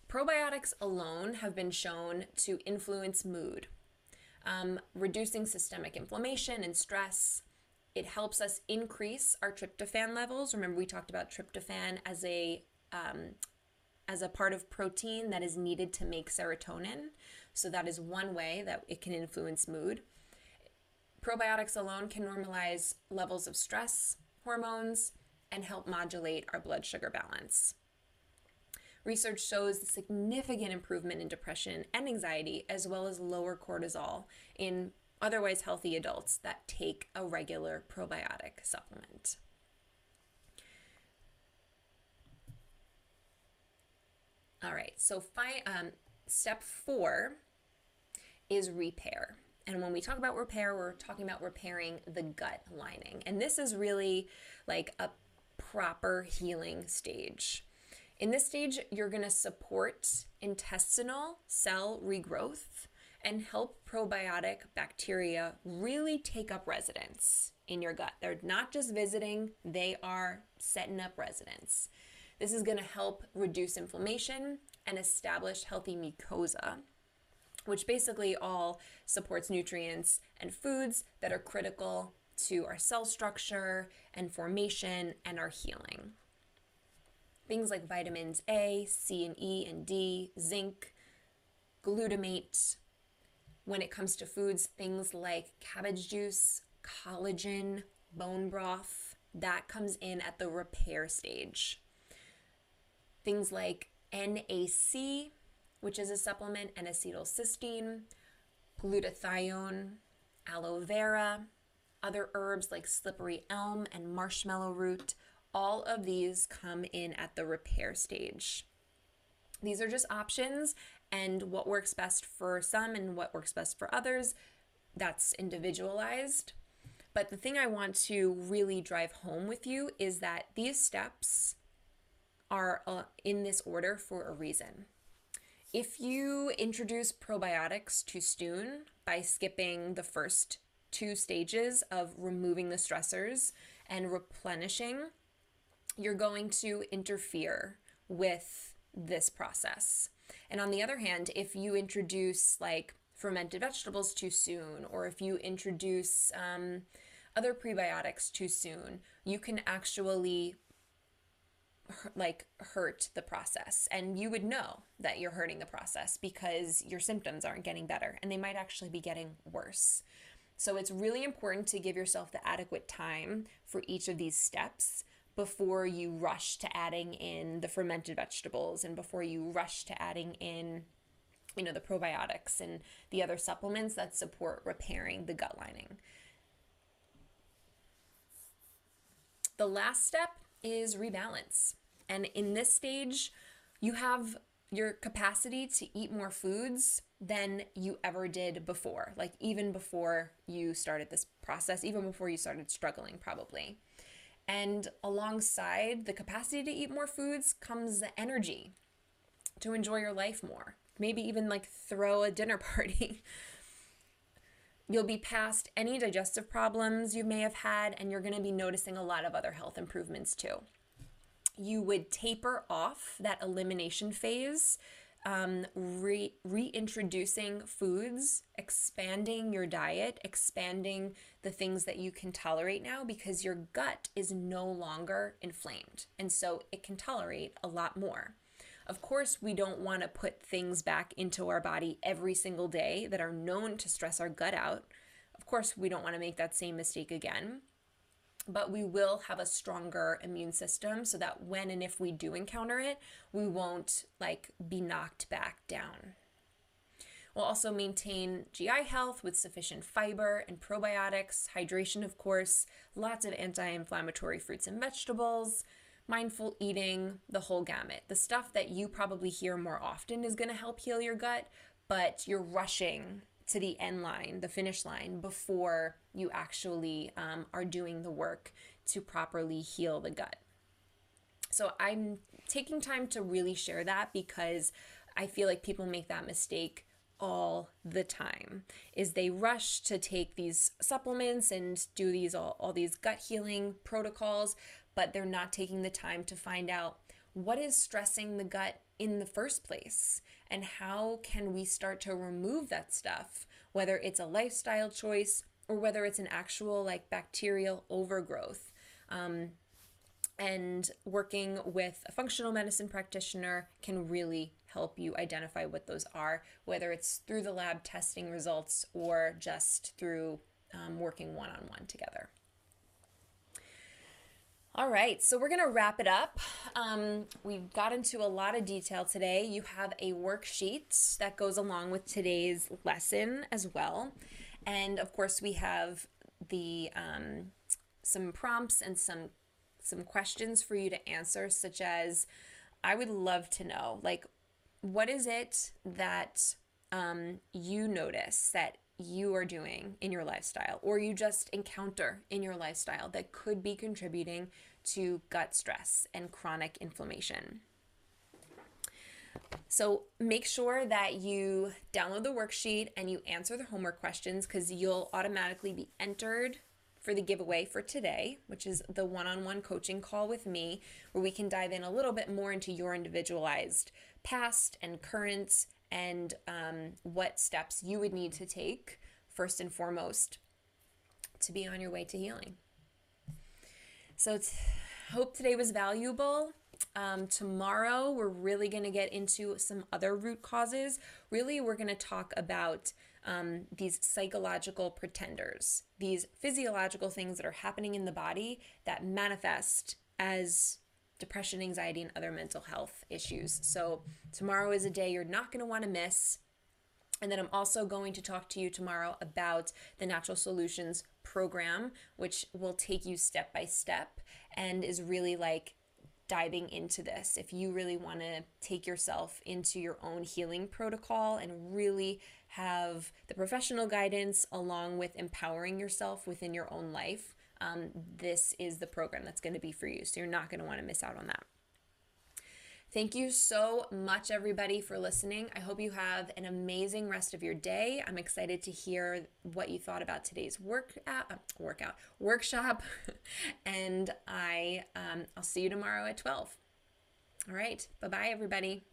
probiotics alone have been shown to influence mood, um, reducing systemic inflammation and stress. It helps us increase our tryptophan levels. Remember, we talked about tryptophan as a um, as a part of protein that is needed to make serotonin. So that is one way that it can influence mood. Probiotics alone can normalize levels of stress hormones and help modulate our blood sugar balance. Research shows significant improvement in depression and anxiety, as well as lower cortisol in otherwise healthy adults that take a regular probiotic supplement. All right, so um, step four is repair. And when we talk about repair, we're talking about repairing the gut lining. And this is really like a proper healing stage. In this stage, you're going to support intestinal cell regrowth and help probiotic bacteria really take up residence in your gut. They're not just visiting, they are setting up residence. This is going to help reduce inflammation and establish healthy mucosa, which basically all supports nutrients and foods that are critical to our cell structure and formation and our healing. Things like vitamins A, C, and E, and D, zinc, glutamate. When it comes to foods, things like cabbage juice, collagen, bone broth, that comes in at the repair stage things like NAC, which is a supplement, N-acetylcysteine, glutathione, aloe vera, other herbs like slippery elm and marshmallow root. All of these come in at the repair stage. These are just options, and what works best for some and what works best for others, that's individualized. But the thing I want to really drive home with you is that these steps are uh, in this order for a reason. If you introduce probiotics too soon by skipping the first two stages of removing the stressors and replenishing, you're going to interfere with this process. And on the other hand, if you introduce like fermented vegetables too soon, or if you introduce um, other prebiotics too soon, you can actually like hurt the process. And you would know that you're hurting the process because your symptoms aren't getting better and they might actually be getting worse. So it's really important to give yourself the adequate time for each of these steps before you rush to adding in the fermented vegetables and before you rush to adding in you know the probiotics and the other supplements that support repairing the gut lining. The last step is rebalance and in this stage, you have your capacity to eat more foods than you ever did before, like even before you started this process, even before you started struggling, probably. And alongside the capacity to eat more foods comes the energy to enjoy your life more. Maybe even like throw a dinner party. You'll be past any digestive problems you may have had, and you're gonna be noticing a lot of other health improvements too you would taper off that elimination phase, um, re- reintroducing foods, expanding your diet, expanding the things that you can tolerate now because your gut is no longer inflamed. And so it can tolerate a lot more. Of course, we don't want to put things back into our body every single day that are known to stress our gut out. Of course, we don't want to make that same mistake again but we will have a stronger immune system so that when and if we do encounter it, we won't like be knocked back down. We'll also maintain GI health with sufficient fiber and probiotics, hydration, of course, lots of anti inflammatory fruits and vegetables, mindful eating, the whole gamut. The stuff that you probably hear more often is going to help heal your gut, but you're rushing to the end line, the finish line, before you actually um, are doing the work to properly heal the gut. So I'm taking time to really share that because I feel like people make that mistake all the time is they rush to take these supplements and do these all, all these gut healing protocols but they're not taking the time to find out what is stressing the gut in the first place and how can we start to remove that stuff whether it's a lifestyle choice or whether it's an actual like bacterial overgrowth um, and working with a functional medicine practitioner can really help you identify what those are, whether it's through the lab testing results or just through um, working one on one together. All right, so we're going to wrap it up. Um, we've got into a lot of detail today. You have a worksheet that goes along with today's lesson as well. And of course, we have the um, some prompts and some some questions for you to answer, such as I would love to know, like, what is it that um, you notice that you are doing in your lifestyle or you just encounter in your lifestyle that could be contributing to gut stress and chronic inflammation. So make sure that you download the worksheet and you answer the homework questions because you'll automatically be entered for the giveaway for today, which is the one on one coaching call with me, where we can dive in a little bit more into your individualized past and current and um, what steps you would need to take first and foremost to be on your way to healing. So, hope today was valuable. Um, tomorrow, we're really going to get into some other root causes. Really, we're going to talk about um, these psychological pretenders, these physiological things that are happening in the body that manifest as depression, anxiety, and other mental health issues. So, tomorrow is a day you're not going to want to miss. And then I'm also going to talk to you tomorrow about the Natural Solutions program, which will take you step by step and is really like diving into this. If you really want to take yourself into your own healing protocol and really have the professional guidance along with empowering yourself within your own life, um, this is the program that's going to be for you. So you're not going to want to miss out on that. Thank you so much, everybody, for listening. I hope you have an amazing rest of your day. I'm excited to hear what you thought about today's work uh, workout workshop, and I um, I'll see you tomorrow at 12. All right, bye bye, everybody.